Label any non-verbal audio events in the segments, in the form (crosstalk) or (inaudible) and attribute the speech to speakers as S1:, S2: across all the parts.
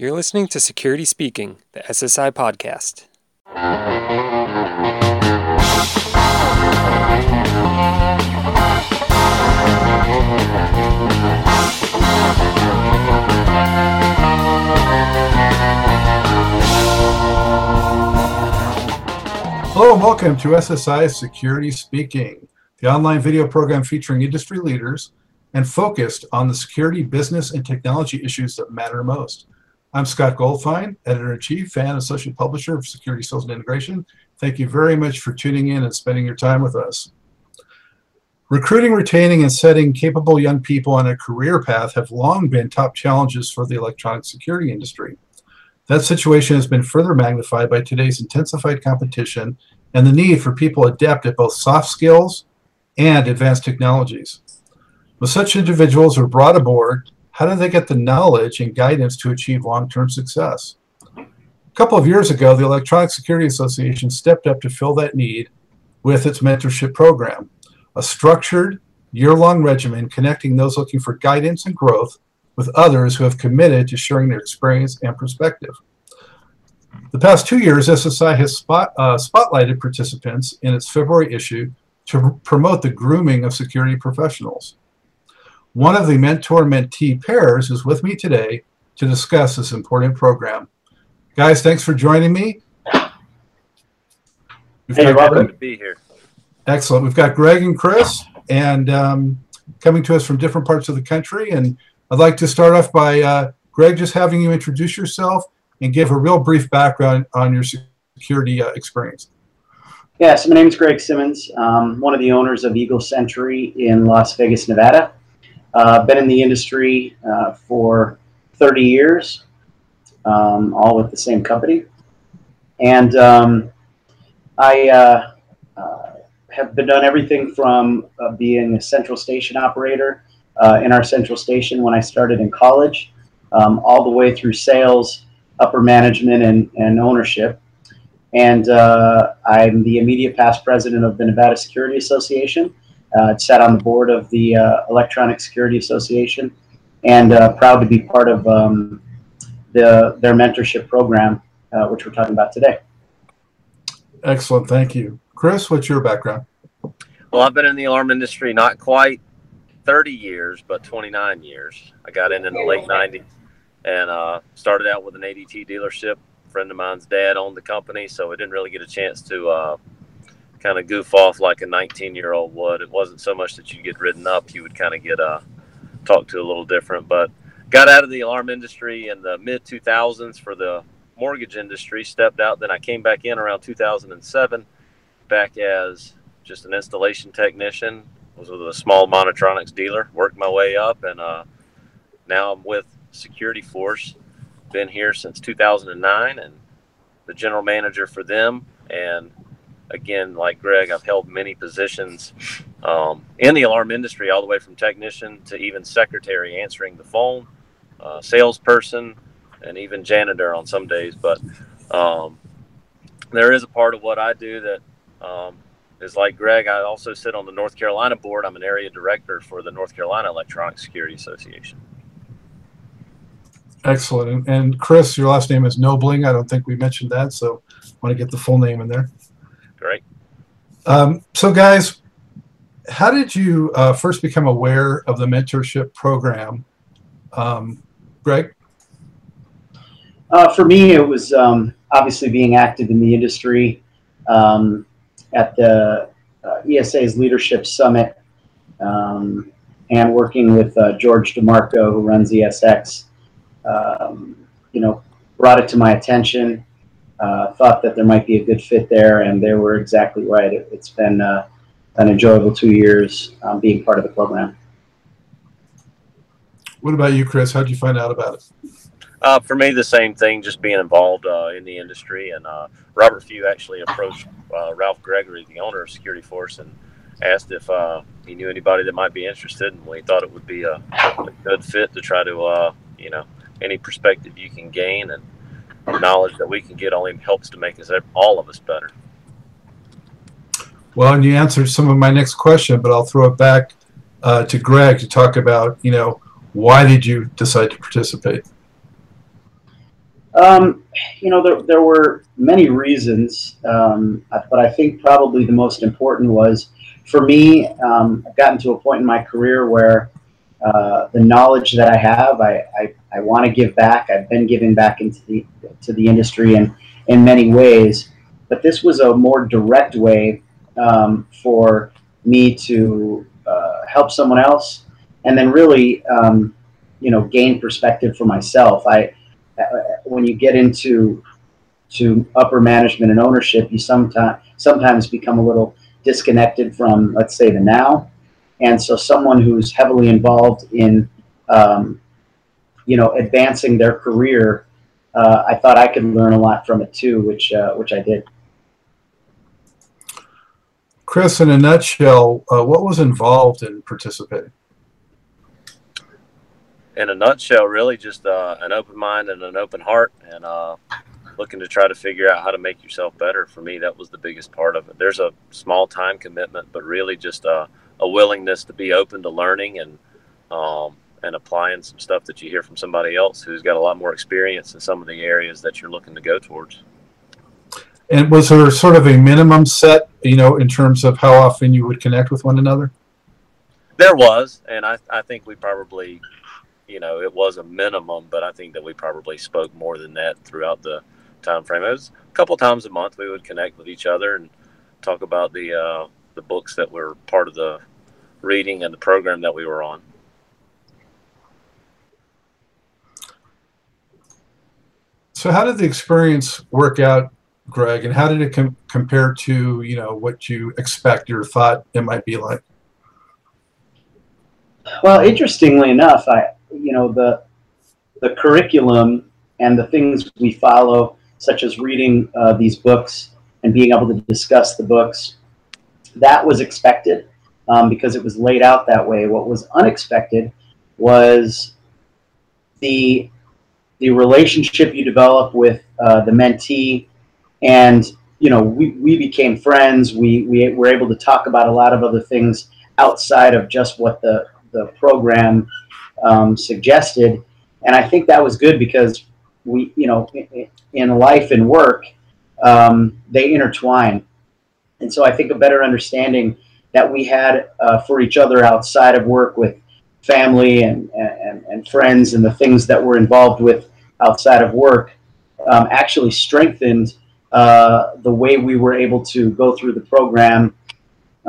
S1: You're listening to Security Speaking, the SSI podcast.
S2: Hello and welcome to SSI Security Speaking, the online video program featuring industry leaders and focused on the security, business, and technology issues that matter most. I'm Scott Goldfine, Editor in Chief and Associate Publisher of Security Sales and Integration. Thank you very much for tuning in and spending your time with us. Recruiting, retaining, and setting capable young people on a career path have long been top challenges for the electronic security industry. That situation has been further magnified by today's intensified competition and the need for people adept at both soft skills and advanced technologies. When such individuals are brought aboard, how do they get the knowledge and guidance to achieve long term success? A couple of years ago, the Electronic Security Association stepped up to fill that need with its mentorship program, a structured, year long regimen connecting those looking for guidance and growth with others who have committed to sharing their experience and perspective. The past two years, SSI has spot, uh, spotlighted participants in its February issue to promote the grooming of security professionals. One of the mentor mentee pairs is with me today to discuss this important program. Guys, thanks for joining me.
S3: We've hey, welcome to be here.
S2: Excellent. We've got Greg and Chris, and um, coming to us from different parts of the country. And I'd like to start off by uh, Greg just having you introduce yourself and give a real brief background on your security uh, experience.
S3: Yeah, so my name is Greg Simmons. I'm one of the owners of Eagle Sentry in Las Vegas, Nevada. Uh, been in the industry uh, for 30 years, um, all with the same company. And um, I uh, uh have been done everything from uh, being a central station operator uh, in our central station when I started in college, um, all the way through sales, upper management, and, and ownership. And I'm the immediate past president of the Nevada Security Association uh, sat on the board of the uh, Electronic Security Association, and uh, proud to be part of um, the their mentorship program, uh, which we're talking about today.
S2: Excellent, thank you, Chris. What's your background?
S4: Well, I've been in the alarm industry not quite 30 years, but 29 years. I got in in the late 90s and uh, started out with an ADT dealership. A friend of mine's dad owned the company, so I didn't really get a chance to uh, kind of goof off like a 19 year old would. It wasn't so much that you get ridden up, you would kind of get uh, talked to a little different. But got out of the alarm industry in the mid 2000s for the mortgage industry, stepped out. Then I came back in around 2007, back as just an installation technician. Was with a small Monitronics dealer, worked my way up, and uh, now I'm with Security Force. Been here since 2009 and the general manager for them. And again, like Greg, I've held many positions um, in the alarm industry, all the way from technician to even secretary answering the phone, uh, salesperson, and even janitor on some days. But um, there is a part of what I do that um, is like Greg. I also sit on the North Carolina board. I'm an area director for the North Carolina Electronic Security Association.
S2: Excellent. And Chris, your last name is Nobling. I don't think we mentioned that, so I want to get the full name in there. Um, so, guys, how did you uh, first become aware of the mentorship program? Um, Greg?
S3: Uh, for me, it was um, obviously being active in the industry um, at the uh, ESA's Leadership Summit um, and working with uh, George DeMarco, who runs ESX. Um, you know, brought it to my attention uh, thought that there might be a good fit there, and they were exactly right. It, has been uh, an enjoyable two years um, being part of the program.
S2: What about you, Chris? How did you find out about it?
S4: Uh, for me, the same thing, just being involved uh, in the industry. And uh, Robert Few actually approached uh, Ralph Gregory, the owner of Security Force, and asked if uh, he knew anybody that might be interested. And we thought it would be a, a good fit to try to, uh, you know, any perspective you can gain. And knowledge that we can get only helps to make us all of us better.
S2: Well, and you answered some of my next question, but I'll throw it back uh, to Greg to talk about, you know, why did you decide to participate?
S3: Um, you know, there, there were many reasons, um, but I think probably the most important was for me, um, I've gotten to a point in my career where uh, the knowledge that I have, I, I, I want to give back. I've been giving back into the, to the industry in, in many ways, but this was a more direct way um, for me to uh, help someone else and then really, um, you know, gain perspective for myself. I, uh, when you get into to upper management and ownership, you sometimes sometimes become a little disconnected from, let's say, the now. And so, someone who's heavily involved in, um, you know, advancing their career, uh, I thought I could learn a lot from it too, which uh, which I did.
S2: Chris, in a nutshell, uh, what was involved in participating?
S4: in a nutshell, really just uh, an open mind and an open heart, and uh, looking to try to figure out how to make yourself better. For me, that was the biggest part of it. There's a small time commitment, but really just a, a willingness to be open to learning and um, and applying some stuff that you hear from somebody else who's got a lot more experience in some of the areas that you're looking to go towards.
S2: And was there sort of a minimum set, you know, in terms of how often you would connect with one another?
S4: There was, and I, I think we probably you know, it was a minimum, but I think that we probably spoke more than that throughout the time frame. It was a couple times a month we would connect with each other and talk about the uh, the books that were part of the reading and the program that we were on.
S2: So, how did the experience work out, Greg? And how did it com- compare to you know what you expect or thought it might be like?
S3: Well, interestingly enough, I you know the the curriculum and the things we follow, such as reading uh, these books and being able to discuss the books, that was expected um, because it was laid out that way. What was unexpected was the the relationship you develop with uh, the mentee, and you know we, we became friends. We we were able to talk about a lot of other things outside of just what the the program um, suggested, and I think that was good because we, you know, in, life and work, um, they intertwine, and so I think a better understanding that we had uh, for each other outside of work with family and, and, and friends and the things that we're involved with outside of work um, actually strengthened uh, the way we were able to go through the program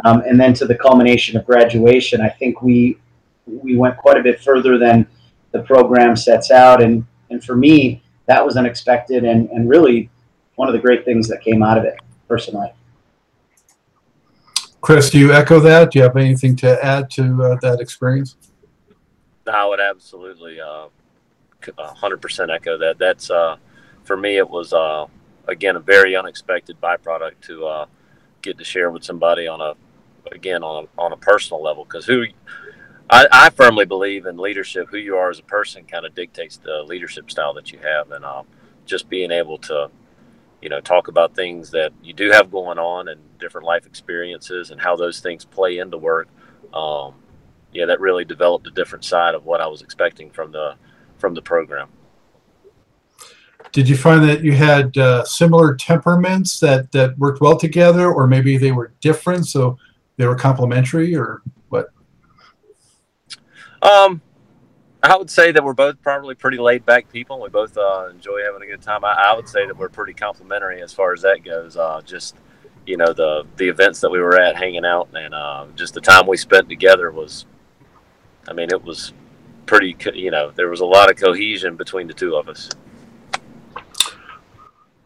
S3: um, and then to the culmination of graduation. I think we we went quite a bit further than the program sets out. And, and for me, that was unexpected and, and really one of the great things that came out of it personally.
S2: Chris, do you echo that? Do you have anything to add to uh, that experience?
S4: I would absolutely uh, 100% echo that. That's uh, for me, it was uh, again a very unexpected byproduct to get to share with somebody on a again on a, on a personal level because who I, I, firmly believe in leadership. Who you are as a person kind of dictates the leadership style that you have, and um, just being able to, you know, talk about things that you do have going on and different life experiences and how those things play into work. Um, yeah, that really developed a different side of what I was expecting from the from the program.
S2: Did you find that you had uh, similar temperaments that that worked well together, or maybe they were different, so they were complementary, or what?
S4: Um, I would say that we're both probably pretty laid back people. We both uh, enjoy having a good time. I, I, would say that we're pretty complementary as far as that goes. Uh, just you know the the events that we were at, hanging out, and uh, just the time we spent together was. I mean, it was pretty. You know, there was a lot of cohesion between the two of us.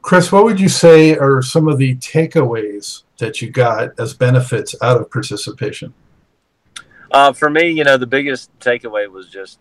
S2: Chris, what would you say are some of the takeaways that you got as benefits out of participation?
S4: Uh, for me, you know, the biggest takeaway was just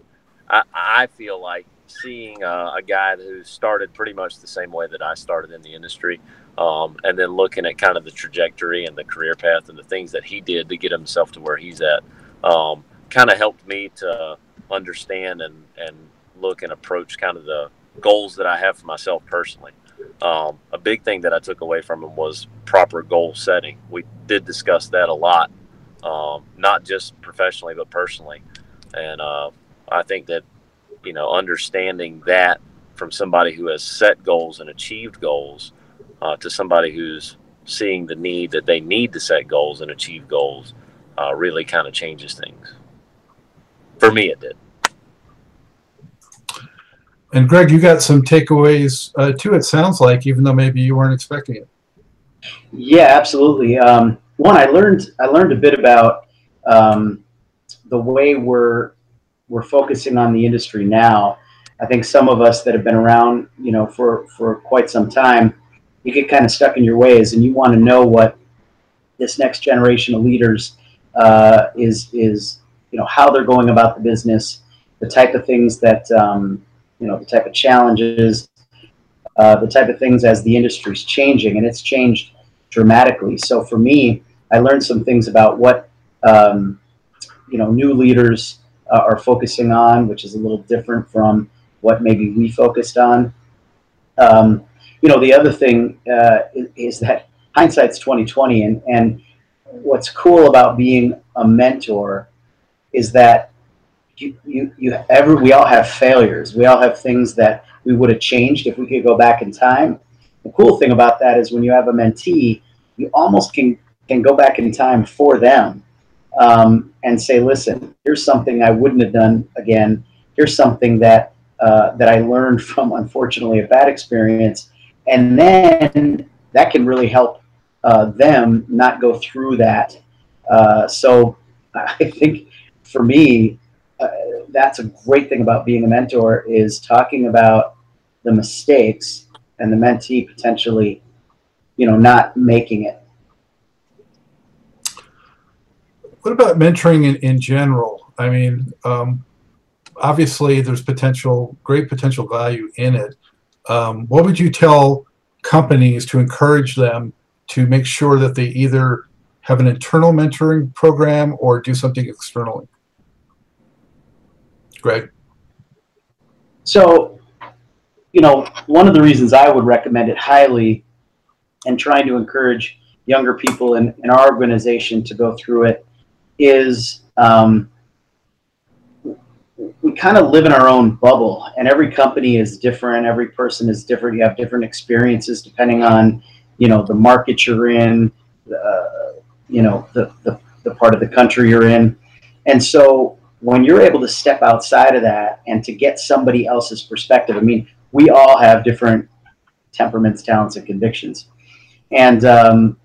S4: I, I feel like seeing uh, a guy who started pretty much the same way that I started in the industry, um, and then looking at kind of the trajectory and the career path and the things that he did to get himself to where he's at, um, kind of helped me to understand and and look and approach kind of the goals that I have for myself personally. Um, a big thing that I took away from him was proper goal setting. We did discuss that a lot um, not just professionally but personally. And uh, I think that you know understanding that from somebody who has set goals and achieved goals uh, to somebody who's seeing the need that they need to set goals and achieve goals uh, really kind of changes things. For me, it did.
S2: And Greg, you got some takeaways uh, too. It sounds like, even though maybe you weren't expecting it.
S3: Yeah, absolutely. Um, one, I learned I learned a bit about um, the way we're we're focusing on the industry now. I think some of us that have been around, you know, for for quite some time, you get kind of stuck in your ways, and you want to know what this next generation of leaders uh, is is you know how they're going about the business, the type of things that um, you know, the type of challenges, uh, the type of things as the industry's changing, and it's changed dramatically. So for me, I learned some things about what um, you know new leaders uh, are focusing on, which is a little different from what maybe we focused on. Um, you know, the other thing uh, is, is, that hindsight's twenty twenty, and and what's cool about being a mentor is that you, you, you ever, we all have failures. We all have things that we would have changed if we could go back in time. The cool thing about that is when you have a mentee, you almost can, can go back in time for them um, and say, listen, here's something I wouldn't have done again. Here's something that, uh, that I learned (laughs) from, unfortunately, a bad experience. And then that can really help uh, them not go through that. Uh, so (laughs) I think for me, uh, that's a great thing about being a mentor is talking about the mistakes and the mentee potentially, you know, not making it.
S2: What about mentoring in, in general? I mean, um, obviously there's potential, great potential value in it. Um, what would you tell companies to encourage them to make sure that they either have an internal mentoring program or do something externally? Greg?
S3: So, you know, one of the reasons I would recommend it highly and trying to encourage younger people in, in our organization to go through it is um, we kind of live in our own bubble and every company is different every person is different you have different experiences depending on you know the market you're in uh, you know the, the, the part of the country you're in and so when you're able to step outside of that and to get somebody else's perspective, I mean, we all have different temperaments, talents, and convictions, and um,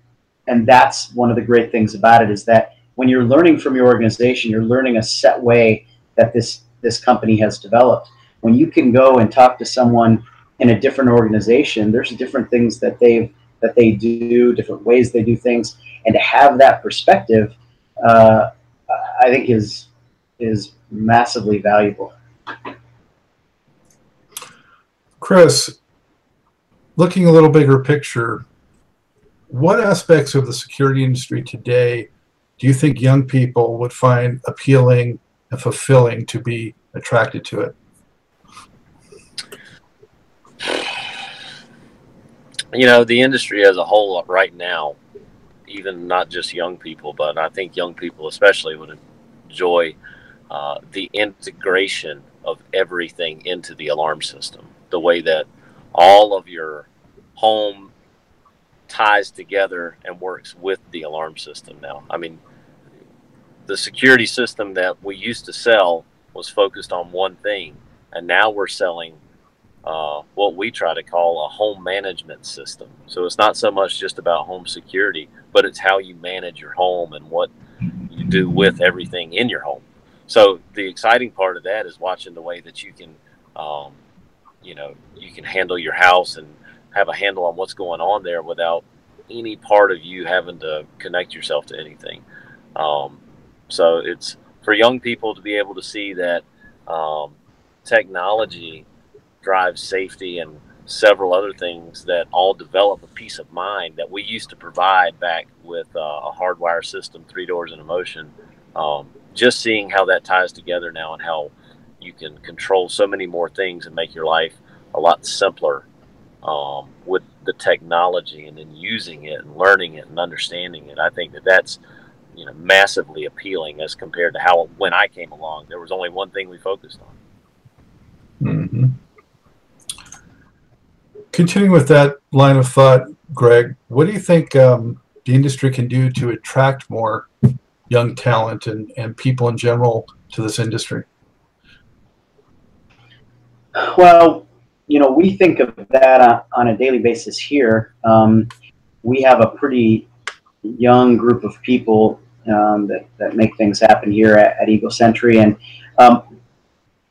S3: and that's one of the great things about it is that when you're learning from your organization, you're learning a set way that this this company has developed. When you can go and talk to someone in a different organization, there's different things that they that they do, different ways they do things, and to have that perspective, uh, I think is is massively valuable.
S2: Chris, looking a little bigger picture, what aspects of the security industry today do you think young people would find appealing and fulfilling to be attracted to it?
S4: You know, the industry as a whole right now, even not just young people, but I think young people especially would enjoy uh, the integration of everything into the alarm system, the way that all of your home ties together and works with the alarm system now. I mean, the security system that we used to sell was focused on one thing, and now we're selling uh, what we try to call a home management system. So it's not so much just about home security, but it's how you manage your home and what you do with everything in your home so the exciting part of that is watching the way that you can, um, you know, you can handle your house and have a handle on what's going on there without any part of you having to connect yourself to anything. Um, so it's for young people to be able to see that um, technology drives safety and several other things that all develop a peace of mind that we used to provide back with uh, a hardwire system, three doors in a motion. Um, just seeing how that ties together now and how you can control so many more things and make your life a lot simpler um, with the technology and then using it and learning it and understanding it. I think that that's you know massively appealing as compared to how when I came along there was only one thing we focused on.
S2: Mm-hmm. Continuing with that line of thought, Greg, what do you think um, the industry can do to attract more young talent and, and people in general to this industry?
S3: Well, you know, we think of that on, a daily basis here. Um, we have a pretty young group of people um, that, that make things happen here at, at Eagle Sentry. And um,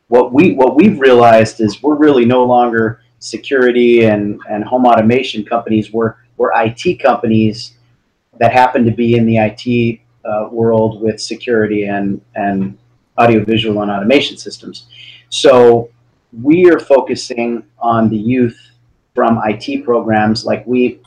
S3: what we what we've realized is we're really no longer security and, and home automation companies. We're we're IT companies that happen to be in the IT uh, world with security and and audiovisual and automation systems. So we are focusing on the youth from IT programs. Like we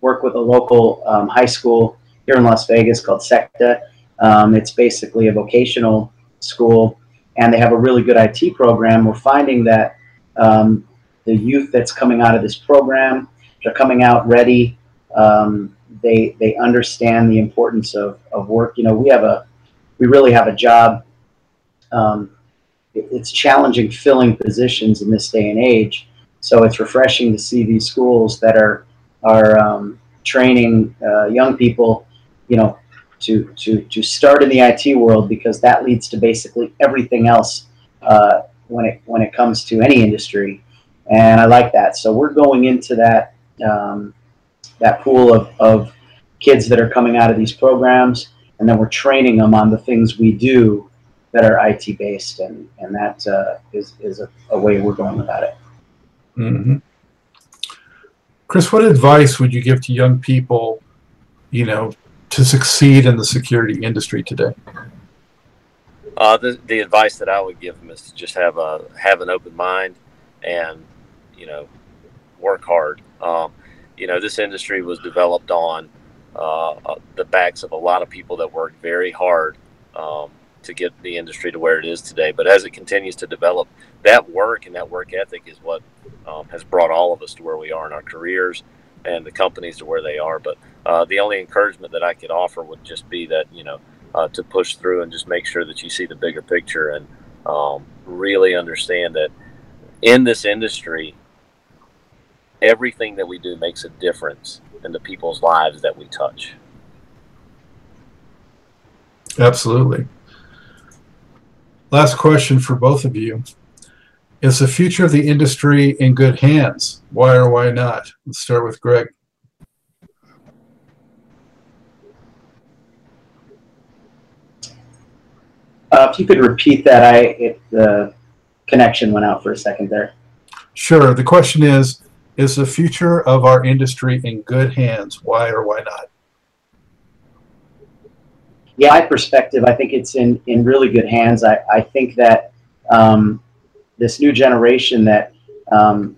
S3: work with a local um, high school here in Las Vegas called SECTA. Um, it's basically a vocational school, and they have a really good IT program. We're finding that um, the youth that's coming out of this program, they're coming out ready. Um, they they understand the importance of, of work. You know, we have a we really have a job. Um, it's challenging filling positions in this day and age. So it's refreshing to see these schools that are are um, training uh, young people, you know, to to to start in the IT world because that leads to basically everything else uh, when it when it comes to any industry, and I like that. So we're going into that um, that pool of, of kids that are coming out of these programs, and then we're training them on the things we do that are IT based, and and that uh, is is a, a, way we're going about it.
S2: Mm-hmm. Chris, what advice would you give to young people, you know, to succeed in the security industry today?
S4: Uh, the, the advice that I would give them is to just have a have an open mind and you know work hard. Um, you know, this industry was developed on uh, uh the backs of a lot of people that worked very hard um, to get the industry to where it is today. But as it continues to develop, that work and that work ethic is what um, has brought all of us to where we are in our careers and the companies to where they are. But uh, the only encouragement that I could offer would just be that, you know, uh, to push through and just make sure that you see the bigger picture and um, really understand that in this industry, everything that we do makes a difference in the people's lives that we touch.
S2: Absolutely. Last question for both of you. Is the future of the industry in good hands? Why or why not? Let's start with Greg.
S3: Uh, if you could repeat that, I it, the connection went out for a second there.
S2: Sure. The question is: Is the future of our industry in good hands? Why or why not?
S3: yeah, my perspective, I think it's in, in really good hands. I, I think that um, this new generation that um,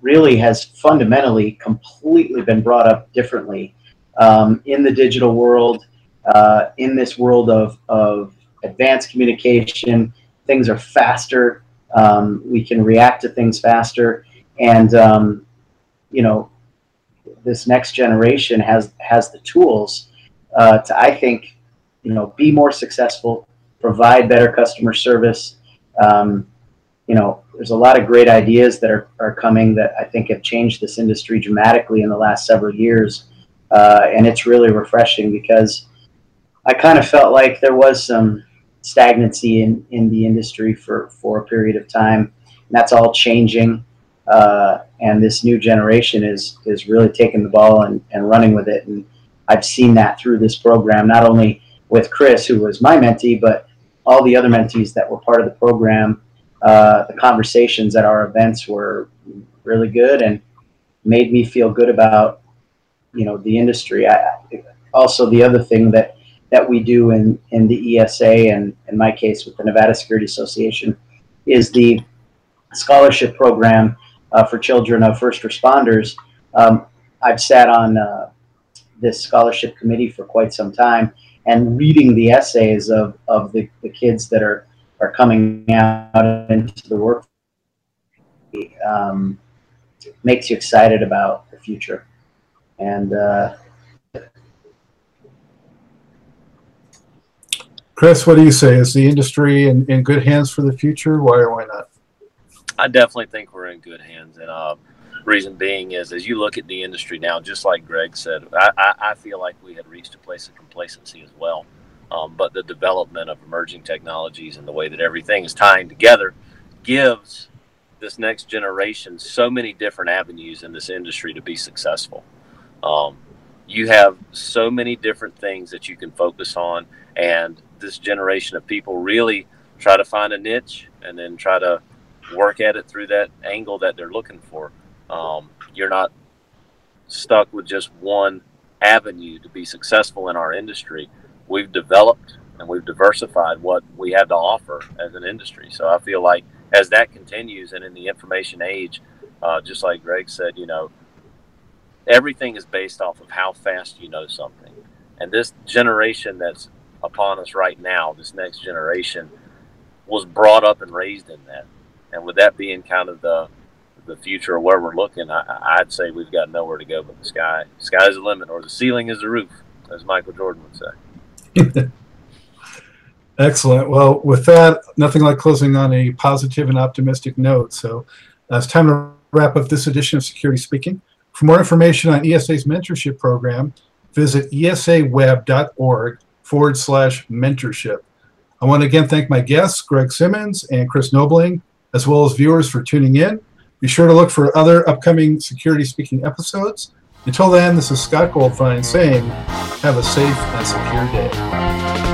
S3: really has fundamentally completely been brought up differently um, in the digital world, uh, in this world of, of advanced communication. Things are faster. Um, we can react to things faster. And, um, you know, this next generation has, has the tools uh, to, I think, you know, be more successful, provide better customer service. Um, you know, there's a lot of great ideas that are, are coming that I think have changed this industry dramatically in the last several years. Uh, and it's really refreshing because I kind of felt like there was some stagnancy in, in the industry for, for a period of time. And that's all changing. Uh, and this new generation is, is really taking the ball and, and running with it. And I've seen that through this program, not only with Chris, who was my mentee, but all the other mentees that were part of the program. Uh, the conversations at our events were really good and made me feel good about you know the industry. I, also, the other thing that that we do in in the ESA and in my case with the Nevada Security Association is the scholarship program uh, for children of first responders. Um, I've sat on uh, this scholarship committee for quite some time, and reading the essays of, of the, the kids that are, are coming out into the work um, makes you excited about the future. And uh,
S2: Chris, what do you say? Is the industry in, in good hands for the future? Why or why not?
S4: I definitely think we're in good hands. And uh, Reason being is, as you look at the industry now, just like Greg said, I, I, I feel like we had reached a place of complacency as well. Um, but the development of emerging technologies and the way that everything is tying together gives this next generation so many different avenues in this industry to be successful. Um, you have so many different things that you can focus on, and this generation of people really try to find a niche and then try to work at it through that angle that they're looking for. Um, you're not stuck with just one avenue to be successful in our industry. We've developed and we've diversified what we have to offer as an industry. So I feel like as that continues and in the information age, uh, just like Greg said, you know, everything is based off of how fast you know something. And this generation that's upon us right now, this next generation, was brought up and raised in that. And with that being kind of the the future of where we're looking, I, would say we've got nowhere to go but the sky. Sky's the limit, or the ceiling is the roof, as Michael Jordan would
S2: say. (laughs) Excellent. Well, with that, nothing like closing on a positive and optimistic note. So uh, it's time to wrap up this edition of Security Speaking. For more information on ESA's mentorship program, visit esaweb.org forward slash mentorship. I want to again thank my guests, Greg Simmons and Chris Nobling, as well as viewers for tuning in. Be sure to look for other upcoming Security Speaking episodes. Until then, this is Scott Goldfine saying, have a safe and secure day.